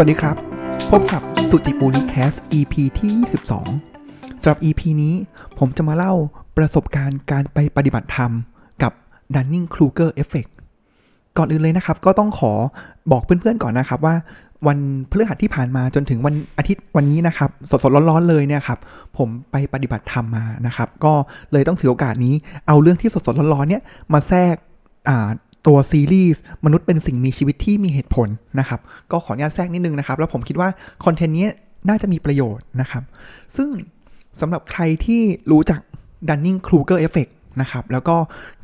สวัสดีครับ พบกับสุติปูนิแคส EP ที่ 22สำหรับ EP นี้ผมจะมาเล่าประสบการณ์การไปปฏิบัติธรรมกับ Dunning-Kruger Effect ก่อนอื่นเลยนะครับ ก็ต้องขอบอกเพื่อนๆก่อนนะครับว่าวันพฤหัสที่ผ่านมาจนถึงวันอาทิตย์วันนี้นะครับ สดๆร้อนๆเลยเนี่ยครับผมไปปฏิบัติธรรมมานะครับ ก็เลยต้องถือโอกาสนี้เอาเรื่องที่สดๆร้อนๆเนี่ยมาแทรกอ่า ตัวซีรีส์มนุษย์เป็นสิ่งมีชีวิตที่มีเหตุผลนะครับ ก็ขออนุญาตแทรกนิดนึงนะครับ แล้วผมคิดว่าคอนเทนต์นี้น่าจะมีประโยชน์นะครับ ซึ่งสำหรับใครที่รู้จัก Dunning-Kruger Effect นะครับ แล้วก็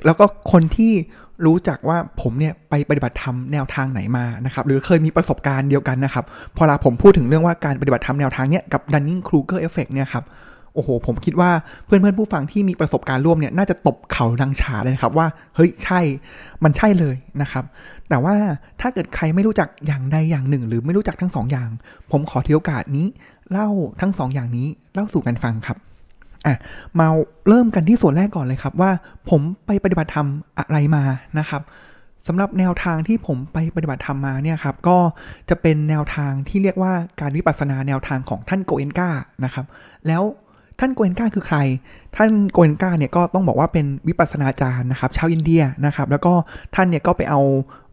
แล้วก็คนที่รู้จักว่าผมเนี่ยไปปฏิบัติธรรมแนวทางไหนมานะครับหรือเคยมีประสบการณ์เดียวกันนะครับ พอลาผมพูดถึงเรื่องว่าการปฏิบัติธรรมแนวทางเนี้ยกับ Dunning-Kruger Effect เนี่ยครับ โอ้โห ผมคิดว่าเพื่อนเพื่อนผู้ฟังที่มีประสบการณ์ร่วมเนี่ยน่าจะตบเข่าดังฉาเลยนะครับว่าเฮ้ยใช่มันใช่เลยนะครับ แต่ว่าถ้าเกิดใครไม่รู้จักอย่างใดอย่างหนึ่ง หรือไม่รู้จักทั้งสองอย่าง ผมขอถือโอกาสนี้เล่าทั้งสองอย่างนี้เล่าสู่กันฟังครับอะมาเริ่มกันที่ส่วนแรกก่อนเลยครับว่าผมไปปฏิบัติธรรมอะไรมานะครับสำหรับแนวทางที่ผมไปปฏิบัติธรรมมาเนี่ยครับก็จะเป็นแนวทางที่เรียกว่าการวิปัสสนาแนวทางของท่านโกเอนกานะครับ แล้ว ท่านโกเอนกาคือใคร ท่านโกเอนกาเนี่ยก็ต้องบอกว่าเป็นวิปัสสนาจารย์นะครับชาวอินเดียนะครับ แล้วก็ท่านเนี่ยก็ไปเอา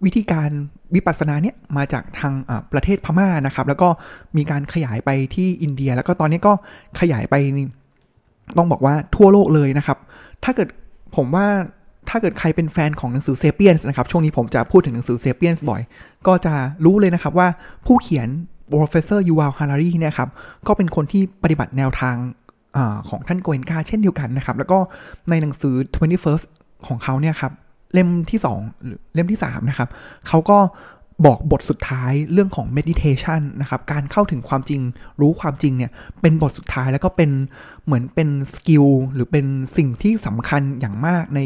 วิธีการวิปัสสนาเนี่ยมาจากทางประเทศพม่านะครับ แล้วก็มีการขยายไปที่อินเดีย แล้วก็ตอนนี้ก็ขยายไปต้องบอกว่าทั่วโลกเลยนะครับ ถ้าเกิดผมว่าถ้าเกิดใครเป็นแฟนของหนังสือ Sapiens นะครับ ช่วงนี้ผมจะพูดถึงหนังสือ Sapiens บ่อย ก็จะรู้เลยนะครับว่าผู้เขียน professor Yuval Harari เนี่ยครับ ก็เป็นคนที่ปฏิบัติแนวทาง ของท่านโกเอนกาเช่นเดียวกันนะครับ แล้วก็ในหนังสือ 21st ของเขาเนี่ยครับ เล่มที่ 2 หรือเล่มที่ 3 นะครับ เขาก็บอกบทสุดท้ายเรื่องของ meditation นะครับ การเข้าถึงความจริงรู้ความจริงเนี่ย เป็นบทสุดท้ายแล้วก็เป็นเหมือนเป็น skill หรือเป็นสิ่งที่สำคัญอย่างมากใน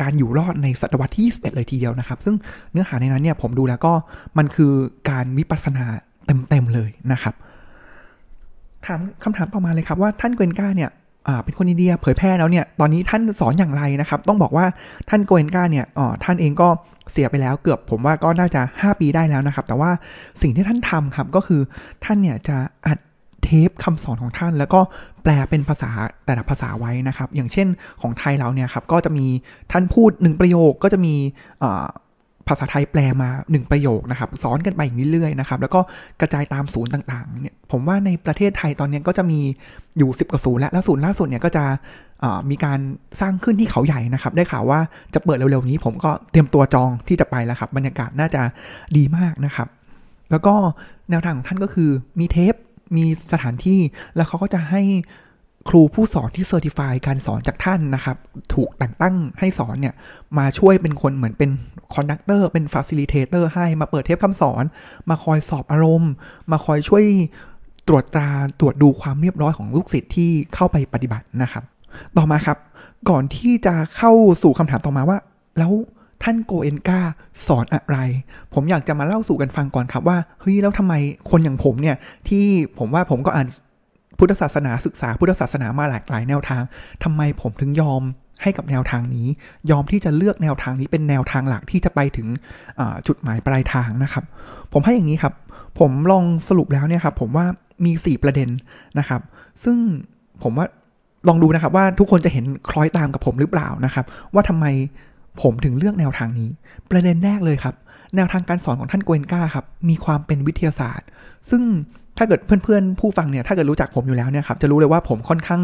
การอยู่รอดในศตวรรษที่ 21 เลยทีเดียวนะครับ ซึ่งเนื้อหาในนั้นเนี่ยผมดูแล้วก็มันคือการวิปัสสนาเต็มๆเลยนะครับ ถามคำถามต่อมาเลยครับว่าท่านโกเอนกาเนี่ยเป็นคนอินเดียเผยแพร่แล้วเนี่ย ตอนนี้ท่านสอนอย่างไรนะครับ ต้องบอกว่าท่านโกเอนกาเนี่ยอ๋อท่านเองก็เสียไปแล้วเกือบผมว่าก็น่าจะ 5 ปีได้แล้วนะครับ แต่ว่าสิ่งที่ท่านทำครับก็คือท่านเนี่ยจะอัดเทปคำสอนของท่าน แล้วก็แปลเป็นภาษาแต่ละภาษาไว้นะครับ อย่างเช่นของไทยเราเนี่ยครับก็จะมีท่านพูดหนึ่งประโยคก็จะมีอ ภาษาไทยแปลมา 1 ประโยคนะครับซ้อนกันไปอย่างนี้เรื่อยๆนะครับแล้วก็กระจายตามศูนย์ต่างๆเนี่ยผมว่าในประเทศไทยตอนนี้ก็จะมีอยู่ 10กว่าศูนย์แล้วแล้วศูนย์ล่าสุดเนี่ยก็จะมีการสร้างขึ้นที่เขาใหญ่นะครับได้ข่าวว่าจะเปิดเร็วๆนี้ ผมก็เตรียมตัวจองที่จะไปแล้วครับบรรยากาศน่าจะดีมากนะครับ แล้วก็แนวทางของท่านก็คือมีเทปมีสถานที่แล้วเขาก็จะให้ ครูผู้สอนที่ certify การสอนจากท่านนะครับ ถูกแต่งตั้งให้สอนเนี่ย มาช่วยเป็นคนเหมือนเป็นคอนดักเตอร์เป็นฟ a ซิลิเทเตอร์ให้มาเปิดเทปคำสอน มาคอยสอบอารมณ์ มาคอยช่วยตรวจตราตรวจดูความเรียบร้อยของลูกศิษย์ที่เข้าไปปฏิบัตินะครับ ต่อมาครับ ก่อนที่จะเข้าสู่คำถามต่อมาว่า แล้วท่านโกเอนกาสอนอะไร ผมอยากจะมาเล่าสู่กันฟังก่อนครับว่า เฮ้ย แล้วทำไมคนอย่างผมเนี่ย ที่ผมว่าผมก็อ่าน พุทธศาสนาศึกษาพุทธศาสนามาหลากหลายแนวทางทำไมผมถึงยอมให้กับแนวทางนี้ ยอมที่จะเลือกแนวทางนี้เป็นแนวทางหลักที่จะไปถึงจุดหมายปลายทางนะครับ ผมให้อย่างนี้ครับ ผมลองสรุปแล้วเนี่ยครับผมว่ามี 4 ประเด็นนะครับ ซึ่งผมว่าลองดูนะครับว่าทุกคนจะเห็นคล้อยตามกับผมหรือเปล่านะครับ ว่าทำไมผมถึงเลือกแนวทางนี้ ประเด็นแรกเลยครับ แนวทางการสอนของท่านโกเอนกาครับมีความเป็นวิทยาศาสตร์ ซึ่ง ถ้าเกิดเพื่อนๆผู้ฟังเนี่ยถ้าเกิดรู้จักผมอยู่แล้วเนี่ยครับจะรู้เลยว่าผมค่อนข้าง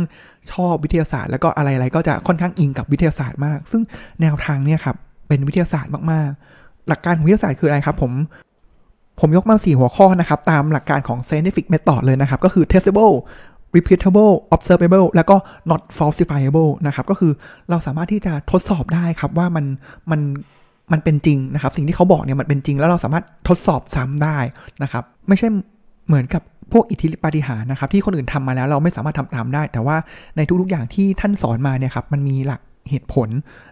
ชอบวิทยาศาสตร์ แล้วก็อะไรๆก็จะค่อนข้างอิงกับวิทยาศาสตร์มาก ซึ่งแนวทางเนี่ยครับเป็นวิทยาศาสตร์มากๆ หลักการของวิทยาศาสตร์คืออะไรครับผมผมยกมาสี่หัวข้อนะครับ ตามหลักการของ scientific method เลยนะครับ ก็คือ testable repeatable observable แล้วก็ not falsifiable นะครับ ก็คือเราสามารถที่จะทดสอบได้ครับว่ามันมันมันเป็นจริงนะครับ สิ่งที่เขาบอกเนี่ยมันเป็นจริง แล้วเราสามารถทดสอบซ้ำได้นะครับ ไม่ใช่เหมือนกับ พวกอิทธิฤทธิปาฏิหาริย์นะครับที่คนอื่นทำมาแล้วเราไม่สามารถทำตามได้ แต่ว่าในทุกๆอย่างที่ท่านสอนมาเนี่ยครับมันมีหลักเหตุผล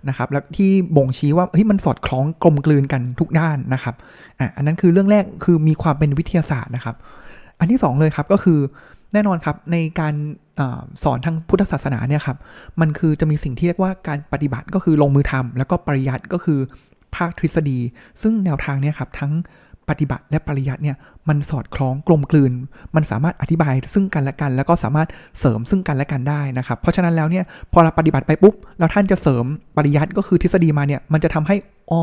นะครับ แล้วที่บ่งชี้ว่าเฮ้ยมันสอดคล้องกลมกลืนกันทุกด้านนะครับอะอันนั้นคือเรื่องแรกคือมีความเป็นวิทยาศาสตร์นะครับ อันที่สองเลยครับก็คือแน่นอนครับในการอสอนทางพุทธศาสนาเนี่ยครับมันคือจะมีสิ่งที่เรียกว่าการปฏิบัติก็คือลงมือทำแล้วก็ปริยัติก็คือภาคทฤษฎี ซึ่งแนวทางเนี่ยครับทั้ง ปฏิบัติและปริยัติเนี่ยมันสอดคล้องกลมกลืน มันสามารถอธิบายซึ่งกันและกัน แล้วก็สามารถเสริมซึ่งกันและกันได้นะครับ เพราะฉะนั้นแล้วเนี่ยพอเราปฏิบัติไปปุ๊บแล้วท่านจะเสริมปริยัติก็คือทฤษฎีมาเนี่ยมันจะทำให้อ๋อ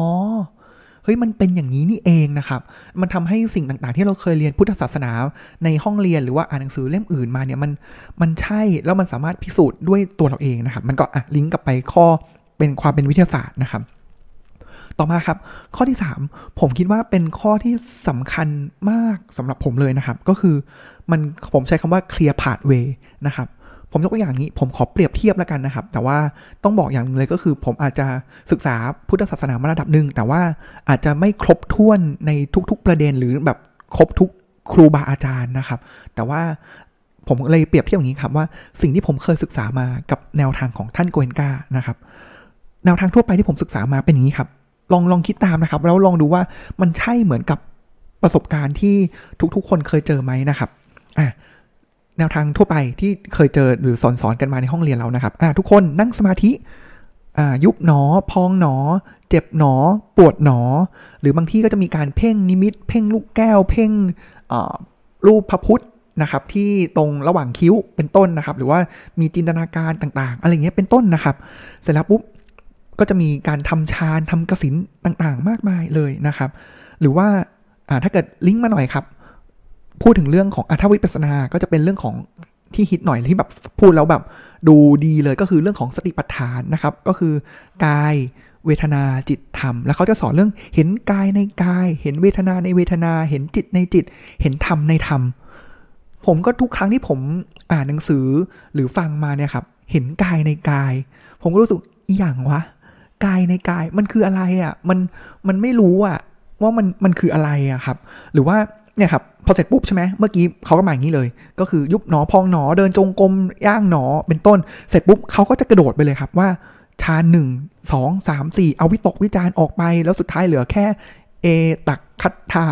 เฮ้ยมันเป็นอย่างนี้นี่เองนะครับ มันทำให้สิ่งต่างๆ ที่เราเคยเรียนพุทธศาสนาในห้องเรียนหรือว่าอ่านหนังสือเล่มอื่นมาเนี่ยมันมันใช่แล้วมันสามารถพิสูจน์ด้วยตัวเราเองนะครับ มันก็อะลิงก์กลับไปข้อเป็นความเป็นวิทยาศาสตร์นะครับ ต่อมาครับ ข้อที่ 3 ผมคิดว่าเป็นข้อที่สำคัญมากสำหรับผมเลยนะครับ ก็คือมันผมใช้คำว่า clear pathway นะครับผมยกตัวอย่างนี้ผมขอเปรียบเทียบแล้วกันนะครับ แต่ว่าต้องบอกอย่างนึงเลยก็คือ ผมอาจจะศึกษาพุทธศาสนามาระดับหนึ่งแต่ว่าอาจจะไม่ครบถ้วนในทุก ๆประเด็นหรือแบบครบทุกครูบาอาจารย์นะครับ แต่ว่าผมเลยเปรียบเทียบอย่างนี้ครับว่าสิ่งที่ผมเคยศึกษามากับแนวทางของท่านโกเอนกานะครับ แนวทางทั่วไปที่ผมศึกษามาเป็นอย่างนี้ครับ ลองลองคิดตามนะครับ แล้วลองดูว่ามันใช่เหมือนกับประสบการณ์ที่ทุกๆ คนเคยเจอไหมนะครับอะแนวทางทั่วไปที่เคยเจอหรือสอนสอนกันมาในห้องเรียนเรานะครับอ่าทุกคนนั่งสมาธิอ่ายุบหนอ พองหนอ เจ็บหนอ ปวดหนอ หรือบางที่ก็จะมีการเพ่งนิมิต เพ่งลูกแก้ว เพ่งรูปพระพุทธนะครับที่ตรงระหว่างคิ้วเป็นต้นนะครับ หรือว่ามีจินตนาการต่างๆ อะไรเงี้ยเป็นต้นนะครับ เสร็จแล้วปุ๊บ ก็จะมีการทำฌานทำกสินต่างๆ มากมายเลยนะครับ หรือว่าถ้าเกิดลิงก์มาหน่อยครับ พูดถึงเรื่องของอัธวิปัสนาก็จะเป็นเรื่องของที่ฮิตหน่อยที่แบบพูดแล้วแบบดูดีเลยก็คือเรื่องของสติปัฏฐานนะครับ ก็คือกายเวทนาจิตธรรม แล้วเขาจะสอนเรื่องเห็นกายในกาย เห็นเวทนาในเวทนา เห็นจิตในจิต เห็นธรรมในธรรม ผมก็ทุกครั้งที่ผมอ่านหนังสือหรือฟังมาเนี่ยครับ เห็นกายในกาย ผมก็รู้สึกอีหยังวะ กายในกายมันคืออะไรอะ่ะมันมันไม่รู้อะ่ะว่ามันมันคืออะไรอะ่ะครับ หรือว่าเนี่ยครับพอเสร็จปุ๊บใช่ไหมเมื่อกี้เขาก็มาอย่างนี้เลย ก็คือยุบหนอพองหนอเดินจงกรมย่างหนอเป็นต้น เสร็จปุ๊บเขาก็จะกระโดดไปเลยครับว่าชาหนึ่งสองสามสี่เอาวิตกวิจารณ์ออกไป แล้วสุดท้ายเหลือแค่เอตักคัตทา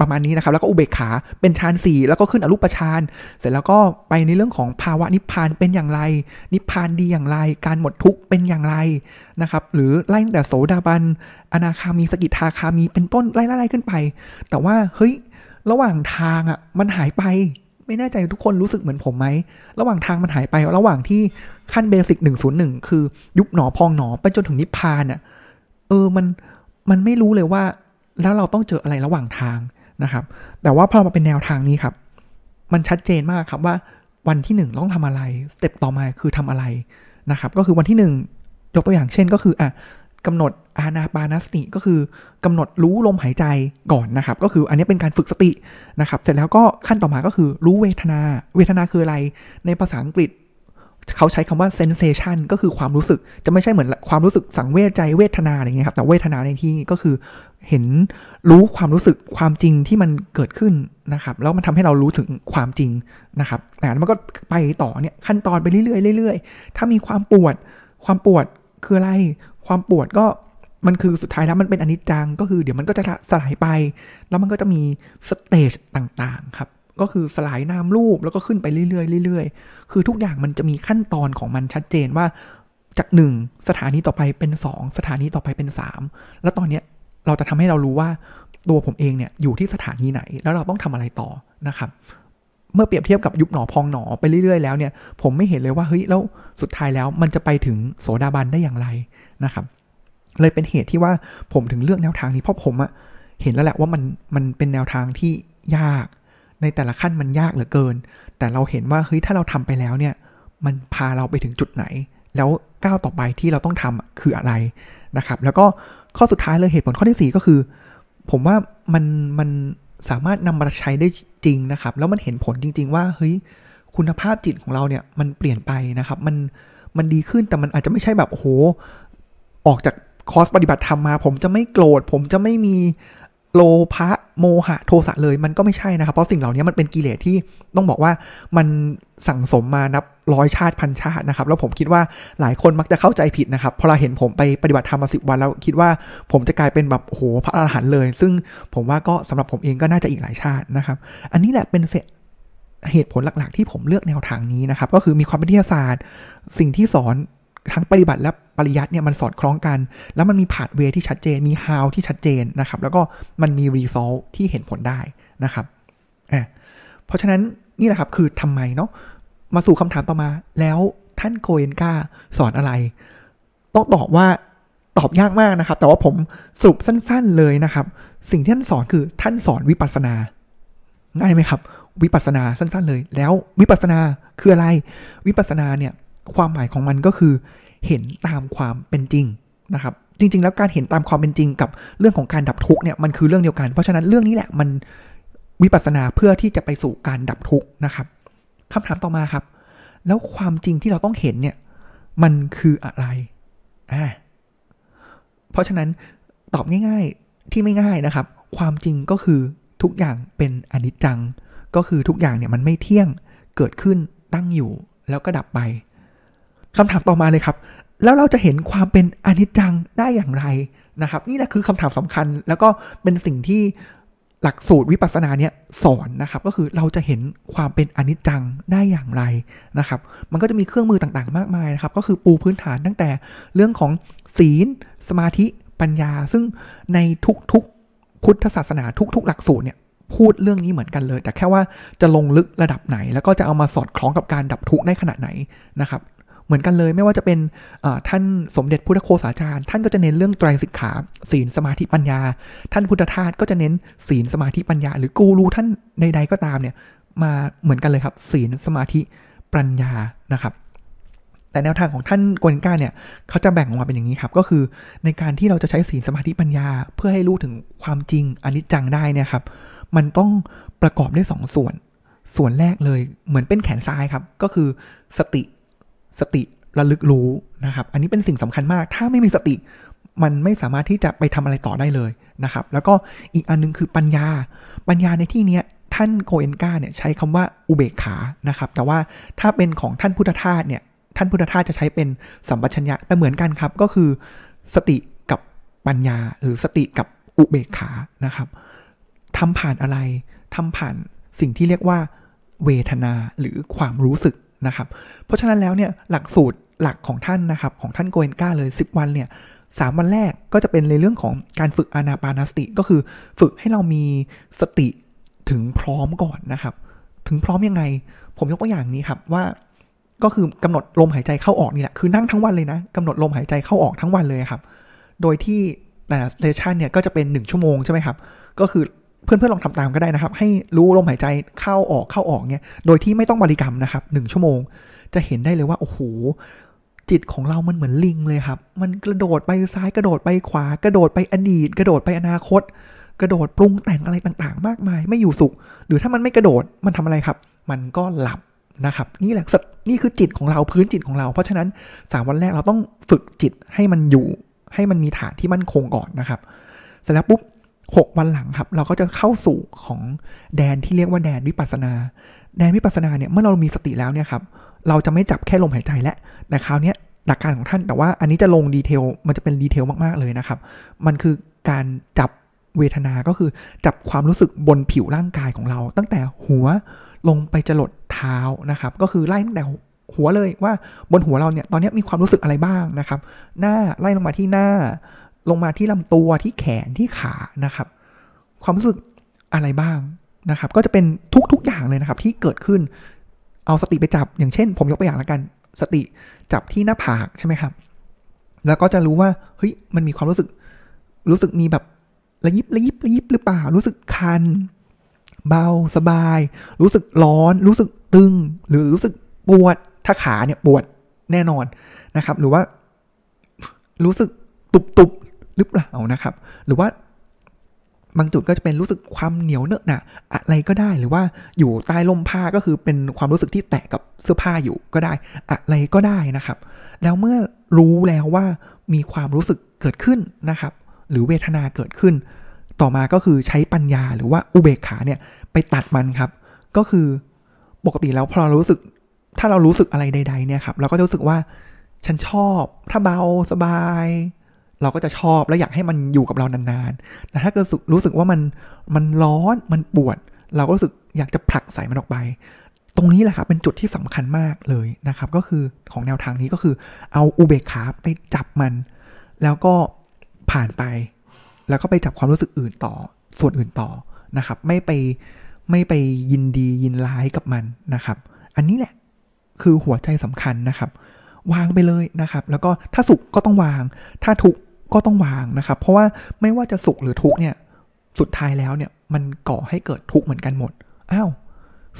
ประมาณนี้นะครับ แล้วก็อุเบกขาเป็นฌานสี่แล้วก็ขึ้นอรูปฌานเสร็จแล้วก็ไปในเรื่องของภาวะนิพพานเป็นอย่างไร นิพพานดีอย่างไร การหมดทุกข์เป็นอย่างไรนะครับ หรือไล่แต่โสดาบัน อนาคามีสกิทาคามีเป็นต้นไล่ไล่ขึ้นไป แต่ว่าเฮ้ยระหว่างทางอะมันหายไปไม่แน่ใจทุกคนรู้สึกเหมือนผมไหม ระหว่างทางมันหายไป ระหว่างที่ขั้นเบสิกหนึ่งศูนย์หนึ่งคือยุบหนอพองหนอไปจนถึงนิพพานอะ่ะ เออมันมันไม่รู้เลยว่า แล้วเราต้องเจออะไรระหว่างทาง นะครับ แต่ว่าพอมาเป็นแนวทางนี้ครับ มันชัดเจนมากครับว่าวันที่หนึ่งต้องทำอะไร สเต็ปต่อมาคือทำอะไรนะครับ ก็คือวันที่หนึ่งยกตัวอย่างเช่นก็คืออะกำหนดอานาปานสติก็คือกำหนดรู้ลมหายใจก่อนนะครับ ก็คืออันนี้เป็นการฝึกสตินะครับ เสร็จแล้วก็ขั้นต่อมาก็คือรู้เวทนา เวทนาคืออะไร ในภาษาอังกฤษ เขาใช้คำว่า sensation ก็คือความรู้สึกจะไม่ใช่เหมือนความรู้สึกสังเวชใจเวทนาอะไรเงี้ยครับแต่เวทนาในที่ก็คือเห็นรู้ความรู้สึกความจริงที่มันเกิดขึ้นนะครับ แล้วมันทำให้เรารู้ถึงความจริงนะครับแต่มันก็ไปต่อเนี่ยขั้นตอนไปเรื่อยๆเรื่อยๆถ้ามีความปวด ความปวดคืออะไร ความปวดก็มันคือสุดท้ายแล้วมันเป็นอนิจจังก็คือเดี๋ยวมันก็จะสลายไป แล้วมันก็จะมีสเตจต่างๆครับ ก็คือสลายน้ำรูปแล้วก็ขึ้นไปเรื่อยๆเรื่อยๆ คือทุกอย่างมันจะมีขั้นตอนของมันชัดเจนว่าจากหนึ่งสถานีต่อไปเป็น2สถานีต่อไปเป็น3แล้วตอนเนี้ยเราจะทำให้เรารู้ว่าตัวผมเองเนี่ยอยู่ที่สถานีไหนแล้วเราต้องทำอะไรต่อนะครับ เมื่อเปรียบเทียบกับยุบหนอพองหนอไปเรื่อยๆแล้วเนี่ยผมไม่เห็นเลยว่าเฮ้ยแล้วสุดท้ายแล้วมันจะไปถึงโสดาบันได้อย่างไรนะครับ เลยเป็นเหตุที่ว่าผมถึงเลือกแนวทางนี้เพราะผมอะเห็นแล้วแหละว่ามันมันเป็นแนวทางที่ยาก ในแต่ละขั้นมันยากเหลือเกิน แต่เราเห็นว่าเฮ้ยถ้าเราทำไปแล้วเนี่ย มันพาเราไปถึงจุดไหน แล้วก้าวต่อไปที่เราต้องทำคืออะไรนะครับ แล้วก็ข้อสุดท้ายเลยเหตุผลข้อที่ 4 ก็คือ ผมว่ามันมันสามารถนำมาใช้ได้จริงนะครับ แล้วมันเห็นผลจริง ๆ ว่าเฮ้ยคุณภาพจิตของเราเนี่ยมันเปลี่ยนไปนะครับ มันมันดีขึ้นแต่มันอาจจะไม่ใช่แบบโอ้โหออกจากคอร์สปฏิบัติธรรมมา ผมจะไม่โกรธ ผมจะไม่มี โลภะโมหะโทสะเลยมันก็ไม่ใช่นะครับ เพราะสิ่งเหล่านี้มันเป็นกิเลสที่ต้องบอกว่ามันสั่งสมมานับร้อยชาติพันชาตินะครับ แล้วผมคิดว่าหลายคนมักจะเข้าใจผิดนะครับพอเราเห็นผมไปปฏิบัติธรรมมาสิบวันแล้วคิดว่าผมจะกลายเป็นแบบโหพระอรหันต์เลย ซึ่งผมว่าก็สำหรับผมเองก็น่าจะอีกหลายชาตินะครับ อันนี้แหละเป็นเหตุผลหลักๆ ที่ผมเลือกแนวทางนี้นะครับ ก็คือมีความเป็นวิทยาศาสตร์ สิ่งที่สอน ทั้งปฏิบัติและปริยัติเนี่ยมันสอดคล้องกัน แล้วมันมีพาดเวที่ชัดเจน มี how ที่ชัดเจนนะครับ แล้วก็มันมี result ที่เห็นผลได้นะครับอะเพราะฉะนั้นนี่แหละครับคือทำไมเนาะมาสู่คำถามต่อมา แล้วท่านโกเอนกาสอนอะไร ต้องตอบว่าตอบยากมากนะครับ แต่ว่าผมสรุปสั้น ๆเลยนะครับ สิ่งที่ท่านสอนคือท่านสอนวิปัสสนา ง่ายไหมครับ วิปัสสนาสั้น ๆ เลย แล้ววิปัสสนาคืออะไร วิปัสสนาเนี่ย ความหมายของมันก็คือเห็นตามความเป็นจริงนะครับ จริง ๆ แล้วการเห็นตามความเป็นจริง กับเรื่องของการดับทุกข์เนี่ยมันคือเรื่องเดียวกัน เพราะฉะนั้นเรื่องนี้แหละมันวิปัสสนาเพื่อที่จะไปสู่การดับทุกข์นะครับคำถามต่อมาครับ แล้วความจริงที่เราต้องเห็นเนี่ยมันคืออะไรอ่าเพราะฉะนั้นตอบง่าย ๆที่ไม่ง่ายนะครับ ความจริงก็คือทุกอย่างเป็นอนิจจัง ก็คือทุกอย่างเนี่ยมันไม่เที่ยงเกิดขึ้นตั้งอยู่แล้วก็ดับไป คำถามต่อมาเลยครับ แล้วเราจะเห็นความเป็นอนิจจังได้อย่างไรนะครับ นี่แหละคือคำถามสำคัญ แล้วก็เป็นสิ่งที่หลักสูตรวิปัสสนาเนี่ยสอนนะครับ ก็คือเราจะเห็นความเป็นอนิจจังได้อย่างไรนะครับ มันก็จะมีเครื่องมือต่างๆ มากมายนะครับ ก็คือปูพื้นฐานตั้งแต่เรื่องของศีล สมาธิปัญญา ซึ่งในทุกๆพุทธศาสนาทุก ๆ หลักสูตรเนี่ยพูดเรื่องนี้เหมือนกันเลย แต่แค่ว่าจะลงลึกระดับไหน แล้วก็จะเอามาสอดคล้องกับการดับทุกข์ได้ขนาดไหนนะครับ เหมือนกันเลยไม่ว่าจะเป็นท่านสมเด็จพุทธโคสาจารย์ ท่านก็จะเน้นเรื่องไตรสิกขาศีลสมาธิปัญญา ท่านพุทธทาสก็จะเน้นศีลสมาธิปัญญา หรือกูรูท่านใด ๆ ก็ตามเนี่ยมาเหมือนกันเลยครับ ศีลสมาธิปัญญานะครับ แต่แนวทางของท่านโกนก้าเนี่ยเขาจะแบ่งออกมาเป็นอย่างนี้ครับ ก็คือในการที่เราจะใช้ศีลสมาธิปัญญา เพื่อให้รู้ถึงความจริงอนิจจังได้เนี่ยครับ มันต้องประกอบด้วยสองส่วน ส่วนแรกเลยเหมือนเป็นแขนซ้ายครับ ก็คือสติ สติระลึกรู้นะครับ อันนี้เป็นสิ่งสำคัญมาก ถ้าไม่มีสติ มันไม่สามารถที่จะไปทำอะไรต่อได้เลยนะครับ แล้วก็อีกอันนึงคือปัญญา ปัญญาในที่นี้ท่านโกเอนกาเนี่ยใช้คำว่าอุเบกขานะครับ แต่ว่าถ้าเป็นของท่านพุทธทาสเนี่ย ท่านพุทธทาสจะใช้เป็นสัมปชัญญะ แต่เหมือนกันครับ ก็คือสติกับปัญญา หรือสติกับอุเบกขานะครับทำผ่านอะไรทำผ่านสิ่งที่เรียกว่าเวทนาหรือความรู้สึก นะครับ เพราะฉะนั้นแล้วเนี่ยหลักสูตรหลักของท่านนะครับของท่านโกเอนกาเลย 10 วันเนี่ยสามวันแรกก็จะเป็นในเรื่องของการฝึกอานาปานสติ ก็คือฝึกให้เรามีสติถึงพร้อมก่อนนะครับ ถึงพร้อมยังไง ผมยกตัวอย่างนี้ครับว่าก็คือกำหนดลมหายใจเข้าออกนี่แหละ คือนั่งทั้งวันเลยนะกำหนดลมหายใจเข้าออกทั้งวันเลยครับ โดยที่แต่เซสชันเนี่ยก็จะเป็น 1 ชั่วโมงใช่ไหมครับ ก็คือ เพื่อนๆลองทำตามก็ได้นะครับ ให้รู้ลมหายใจเข้าออกเข้าออกเนี่ย โดยที่ไม่ต้องบริกรรมนะครับหนึ่งชั่วโมง จะเห็นได้เลยว่าโอ้โหจิตของเรามันเหมือนลิงเลยครับ มันกระโดดไปซ้ายกระโดดไปขวากระโดดไปอดีต กระโดดไปอนาคต กระโดดปรุงแต่งอะไรต่างๆ มากมาย ไม่อยู่สุข หรือถ้ามันไม่กระโดดมันทำอะไรครับ มันก็หลับนะครับ นี่แหละนี่คือจิตของเราพื้นจิตของเรา เพราะฉะนั้นสามวันแรกเราต้องฝึกจิตให้มันอยู่ ให้มันมีฐานที่มั่นคงก่อนนะครับ เสร็จแล้วปุ๊บ 6 วันหลังครับ เราก็จะเข้าสู่ของแดนที่เรียกว่าแดนวิปัสนา แดนวิปัสนาเนี่ยเมื่อเรามีสติแล้วเนี่ยครับเราจะไม่จับแค่ลมหายใจแล้วแต่คราวนี้หลักการของท่านแต่ว่าอันนี้จะลงดีเทลมันจะเป็นดีเทลมากๆเลยนะครับ มันคือการจับเวทนาก็คือจับความรู้สึกบนผิวร่างกายของเรา ตั้งแต่หัวลงไปจรดเท้านะครับ ก็คือไล่ตั้งแต่หัวเลยว่าบนหัวเราเนี่ยตอนนี้มีความรู้สึกอะไรบ้างนะครับ หน้าไล่ลงมาที่หน้า ลงมาที่ลำตัวที่แขนที่ขานะครับ ความรู้สึกอะไรบ้างนะครับ ก็จะเป็นทุกๆอย่างเลยนะครับ ที่เกิดขึ้นเอาสติไปจับ อย่างเช่น ผมยกตัวอย่างแล้วกัน สติจับที่หน้าผากใช่ไหมครับ แล้วก็จะรู้ว่าเฮ้ยมันมีความรู้สึก รู้สึกมีแบบระยิบระยิบระยิบหรือเปล่า รู้สึกคัน เบาสบาย รู้สึกร้อน รู้สึกตึง หรือรู้สึกปวดถ้าขาเนี่ยปวดแน่นอนนะครับ หรือว่ารู้สึกตุบ หรือเปล่านะครับ หรือว่าบางจุดก็จะเป็นรู้สึกความเหนียวเนอะหนะอะไรก็ได้หรือว่าอยู่ใต้ล่มผ้าก็คือเป็นความรู้สึกที่แตะกับเสื้อผ้าอยู่ก็ได้ อะไรก็ได้นะครับ แล้วเมื่อรู้แล้วว่ามีความรู้สึกเกิดขึ้นนะครับ หรือเวทนาเกิดขึ้น ต่อมาก็คือใช้ปัญญาหรือว่าอุเบกขาเนี่ยไปตัดมันครับ ก็คือปกติแล้วพอเรารู้สึกถ้าเรารู้สึกอะไรใด ๆเนี่ยครับเราก็จะรู้สึกว่าฉันชอบ ถ้าเบาสบาย เราก็จะชอบและอยากให้มันอยู่กับเรานานๆ แต่ถ้าเกิดรู้สึกว่ามันมันร้อนมันปวด เราก็รู้สึกอยากจะผลักใส่มันออกไป ตรงนี้แหละครับเป็นจุดที่สำคัญมากเลยนะครับ ก็คือของแนวทางนี้ก็คือเอาอุเบกขาไปจับมัน แล้วก็ผ่านไป แล้วก็ไปจับความรู้สึกอื่นต่อ ส่วนอื่นต่อนะครับ ไม่ไปไม่ไปยินดียินร้ายกับมันนะครับ อันนี้แหละคือหัวใจสำคัญนะครับ วางไปเลยนะครับ แล้วก็ถ้าสุขก็ต้องวาง ถ้าทุกข ก็ต้องวางนะครับ เพราะว่าไม่ว่าจะสุขหรือทุกเนี่ยสุดท้ายแล้วเนี่ยมันก่อให้เกิดทุกข์เหมือนกันหมดอ้าว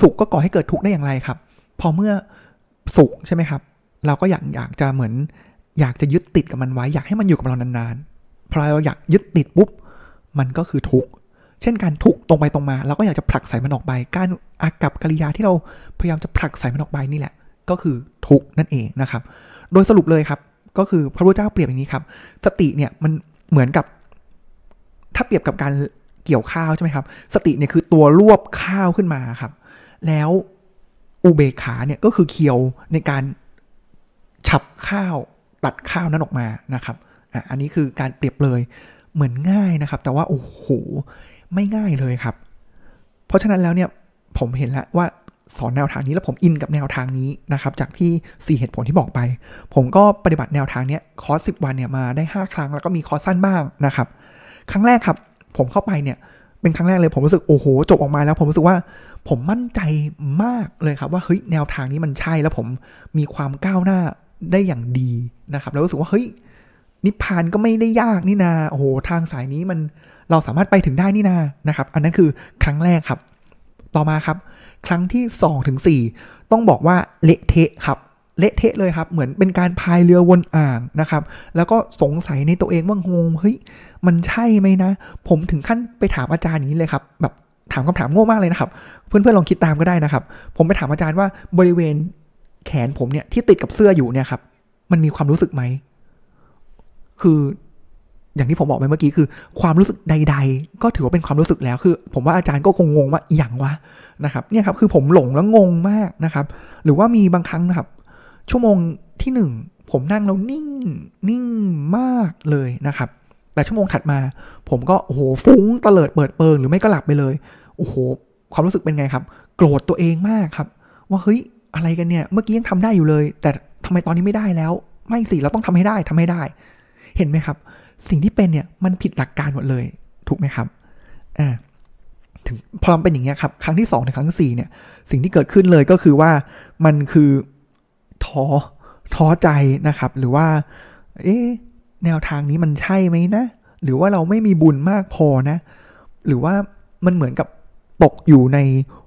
สุขก็ก่อให้เกิดทุกข์ได้อย่างไรครับ พอเมื่อสุขใช่ไหมครับ เราก็อยากอยากจะเหมือน อยากจะยึดติดกับมันไว้ อยากให้มันอยู่กับเรานานๆพอเราอยากยึดติดปุ๊บมันก็คือทุกข์เช่นการทุกตรงไปตรงมาเราก็อยากจะผลักใส่มันออกไป การอากับกิริยาที่เราพยายามจะผลักใส่มันออกไปนี่แหละ ก็คือทุกนั่นเองนะครับ โดยสรุปเลยครับ ก็คือพระพุทธเจ้าเปรียบอย่างนี้ครับ สติเนี่ยมันเหมือนกับ ถ้าเปรียบกับการเกี่ยวข้าวใช่ไหมครับ สติเนี่ยคือตัวรวบข้าวขึ้นมาครับ แล้วอุเบกขาเนี่ยก็คือเคียวในการฉับข้าวตัดข้าวนั้นออกมานะครับอะอันนี้คือการเปรียบเลยเหมือนง่ายนะครับ แต่ว่าโอ้โหไม่ง่ายเลยครับ เพราะฉะนั้นแล้วเนี่ยผมเห็นแล้วว่า สอนแนวทางนี้แล้วผมอินกับแนวทางนี้นะครับ จากที่ 4 เหตุผลที่บอกไป ผมก็ปฏิบัติแนวทางเนี้ยคอร์สสิวันเนี่ยมาได้ 5 ครั้งแล้วก็มีคอร์สสั้นบ้างนะครับ ครั้งแรกครับ ผมเข้าไปเนี่ยเป็นครั้งแรกเลยผมรู้สึกโอ้โหจบออกมาแล้วผมรู้สึกว่าผมมั่นใจมากเลยครับว่าเฮ้ยแนวทางนี้มันใช่แล้วผมมีความก้าวหน้าได้อย่างดีนะครับแล้วรู้สึกว่าเฮ้ยนิพพานก็ไม่ได้ยากนี่นาโอ้โหทางสายนี้มันเราสามารถไปถึงได้นี่นานะครับ อันนั้นคือครั้งแรกครับ ต่อมาครับ ครั้งที่2ถึง4ต้องบอกว่าเละเทะครับเละเทะเลยครับเหมือนเป็นการพายเรือวนอ่างนะครับ แล้วก็สงสัยในตัวเองว่างงเฮ้ยมันใช่ไหมนะ ผมถึงขั้นไปถามอาจารย์นี้เลยครับ แบบถามคำถามโง่มากเลยนะครับ เพื่อนๆลองคิดตามก็ได้นะครับ ผมไปถามอาจารย์ว่าบริเวณแขนผมเนี่ยที่ติดกับเสื้ออยู่เนี่ยครับ มันมีความรู้สึกไหม คือ อย่างที่ผมบอกไปเมื่อกี้คือ ความรู้สึกใด ๆ ก็ถือว่าเป็นความรู้สึกแล้วคือ ผมว่าอาจารย์ก็คงงงว่าอย่างวะนะครับเนี่ยครับคือผมหลงแล้วงงมากนะครับ หรือว่ามีบางครั้งนะครับ ชั่วโมงที่หนึ่งผมนั่งแล้วนิ่งนิ่งมากเลยนะครับ แต่ชั่วโมงถัดมา ผมก็โอ้โหฟุ้งเตลิดเปิดเปิงหรือไม่ก็หลับไปเลยโอ้โหความรู้สึกเป็นไงครับ โกรธตัวเองมากครับ ว่าเฮ้ยอะไรกันเนี่ย เมื่อกี้ยังทำได้อยู่เลย แต่ทำไมตอนนี้ไม่ได้แล้ว ไม่สิเราต้องทำให้ได้ทำให้ได้ เห็นไหมครับ สิ่งที่เป็นเนี่ยมันผิดหลักการหมดเลยถูกไหมครับอ่าถึงพอมันเป็นอย่างเงี้ยครับครั้งที่สองถึงครั้งที่สี่เนี่ยสิ่งที่เกิดขึ้นเลยก็คือว่ามันคือท้อท้อใจนะครับ หรือว่า เอ๊แนวทางนี้มันใช่ไหมนะ หรือว่าเราไม่มีบุญมากพอนะ หรือว่ามันเหมือนกับตกอยู่ใน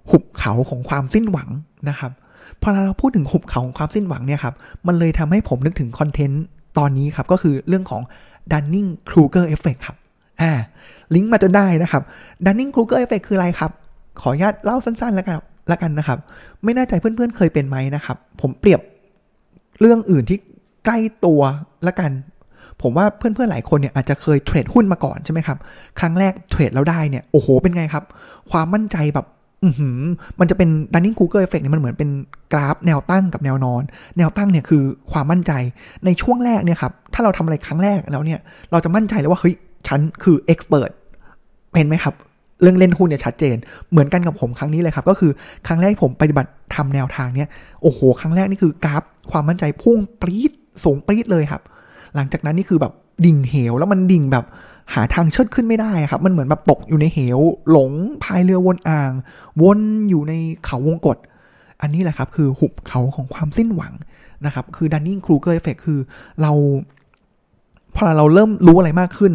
หุบเขาของความสิ้นหวังนะครับพอเราพูดถึงหุบเขาของความสิ้นหวังเนี่ยครับมันเลยทำให้ผมนึกถึงคอนเทนต์ตอนนี้ครับก็คือเรื่องของ Dunning Kruger Effect ครับอ่าลิงก์มาจนได้นะครับ Dunning Kruger Effect คืออะไรครับ ขออนุญาตเล่าสั้นๆแล้วกันแล้วกันนะครับ ไม่แน่ใจเพื่อนๆเคยเป็นไหมนะครับ ผมเปรียบเรื่องอื่นที่ใกล้ตัวละกัน ผมว่าเพื่อนๆหลายคนเนี่ยอาจจะเคยเทรดหุ้นมาก่อนใช่ไหมครับ ครั้งแรกเทรดแล้วได้เนี่ย โอ้โห เป็นไงครับ ความมั่นใจแบบ อืมันจะเป็น Dunning Kruger Effect เนี่ยมันเหมือนเป็นกราฟแนวตั้งกับแนวนอน แนวตั้งเนี่ยคือความมั่นใจในช่วงแรกเนี่ยครับ ถ้าเราทำอะไรครั้งแรกแล้วเนี่ย เราจะมั่นใจเลยว่าเฮ้ยฉันคือเอ็กซ์เพรสเห็นไหมครับ เรื่องเล่นหุ้นเนี่ยชัดเจน เหมือนกันกับผมครั้งนี้เลยครับ ก็คือครั้งแรกผมปฏิบัติทำแนวทางเนี่ยโอ้โห ครั้งแรกนี่คือกราฟ ความมั่นใจพุ่งปรี๊ดสูงปรี๊ดเลยครับ หลังจากนั้นนี่คือแบบดิ่งเหวแล้วมันดิ่งแบบ หาทางเชิดขึ้นไม่ได้ครับ มันเหมือนแบบตกอยู่ในเหว หลงพายเรือวนอ่าง วนอยู่ในเขาวงกตอันนี้แหละครับคือหุบเขาของความสิ้นหวังนะครับ คือ Dunning-Kruger effect คือเราพอเราเริ่มรู้อะไรมากขึ้น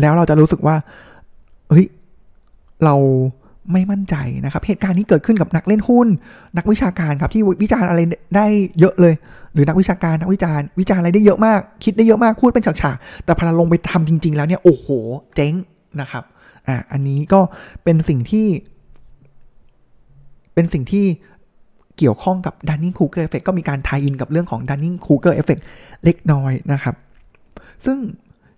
แล้วเราจะรู้สึกว่าเฮ้ยเรา ไม่มั่นใจนะครับ เหตุการณ์นี้เกิดขึ้นกับนักเล่นหุ้น นักวิชาการครับที่วิจารณ์อะไรได้เยอะเลย หรือนักวิชาการนักวิจารณ์วิจารณ์อะไรได้เยอะมาก คิดได้เยอะมากพูดเป็นฉากๆแต่พอลงไปทำจริง ๆ แล้วเนี่ยโอ้โหเจ๊งนะครับอ่าอันนี้ก็เป็นสิ่งที่ เป็นสิ่งที่เกี่ยวข้องกับ Dunning-Kruger Effect ก็มีการทายอินกับเรื่องของ Dunning-Kruger Effect เล็กน้อยนะครับ ซึ่ง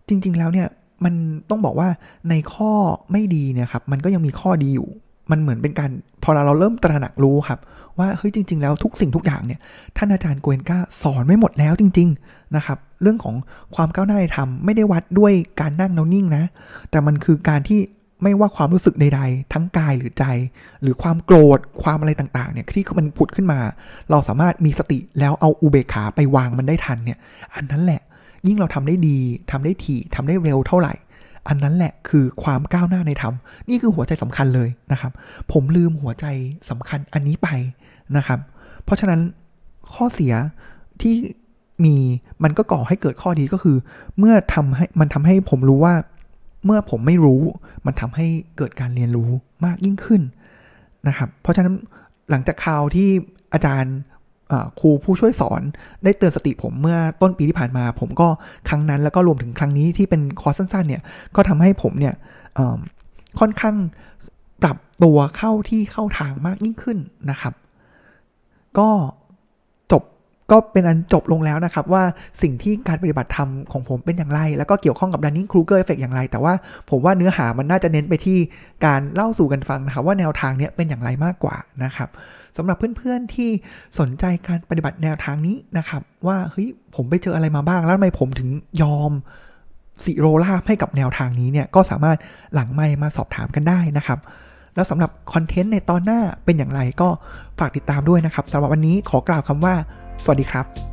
จริง ๆ แล้วเนี่ย มันต้องบอกว่าในข้อไม่ดีเนี่ยครับมันก็ยังมีข้อดีอยู่ มันเหมือนเป็นการพอเราเราเริ่มตระหนักรู้ครับ ว่าเฮ้ยจริง ๆ แล้วทุกสิ่งทุกอย่างเนี่ยท่านอาจารย์โกเอนกาสอนไม่หมดแล้วจริง ๆนะครับ เรื่องของความก้าวหน้าในธรรมไม่ได้วัดด้วยการนั่งแล้วนิ่งนะ แต่มันคือการที่ไม่ว่าความรู้สึกใด ๆ ทั้งกายหรือใจ หรือความโกรธความอะไรต่างๆเนี่ยที่มันผุดขึ้นมา เราสามารถมีสติแล้วเอาอุเบกขาไปวางมันได้ทันเนี่ย อันนั้นแหละ ยิ่งเราทำได้ดีทำได้ถี่ทำได้เร็วเท่าไหร่ อันนั้นแหละคือความก้าวหน้าในธรรม นี่คือหัวใจสำคัญเลยนะครับ ผมลืมหัวใจสำคัญอันนี้ไปนะครับ เพราะฉะนั้นข้อเสียที่มีมันก็ก่อให้เกิดข้อดีก็คือ เมื่อทำให้มันทำให้ผมรู้ว่า เมื่อผมไม่รู้มันทำให้เกิดการเรียนรู้มากยิ่งขึ้นนะครับ เพราะฉะนั้นหลังจากข่าวที่อาจารย์ ครูผู้ช่วยสอนได้เตือนสติผมเมื่อต้นปีที่ผ่านมา ผมก็ครั้งนั้นแล้วก็รวมถึงครั้งนี้ที่เป็นคอร์สสั้นๆเนี่ยก็ทำให้ผมเนี่ยค่อนข้างปรับตัวเข้าที่เข้าทางมากยิ่งขึ้นนะครับ ก็ ก็เป็นอันจบลงแล้วนะครับว่าสิ่งที่การปฏิบัติธรรมของผมเป็นอย่างไร แล้วก็เกี่ยวข้องกับ Dunning Kruger Effect อย่างไร แต่ว่าผมว่าเนื้อหามันน่าจะเน้นไปที่การเล่าสู่กันฟังนะครับว่าแนวทางนี้เป็นอย่างไรมากกว่านะครับสำหรับเพื่อนๆที่สนใจการปฏิบัติแนวทางนี้นะครับ ว่าเฮ้ยผมไปเจออะไรมาบ้าง แล้วทำไมผมถึงยอมสิโรลาบให้กับแนวทางนี้เนี่ยก็สามารถหลังไม่มาสอบถามกันได้นะครับ แล้วสำหรับคอนเทนต์ในตอนหน้าเป็นอย่างไรก็ฝากติดตามด้วยนะครับสำหรับวันนี้ขอกล่าวคำว่า สวัสดีครับ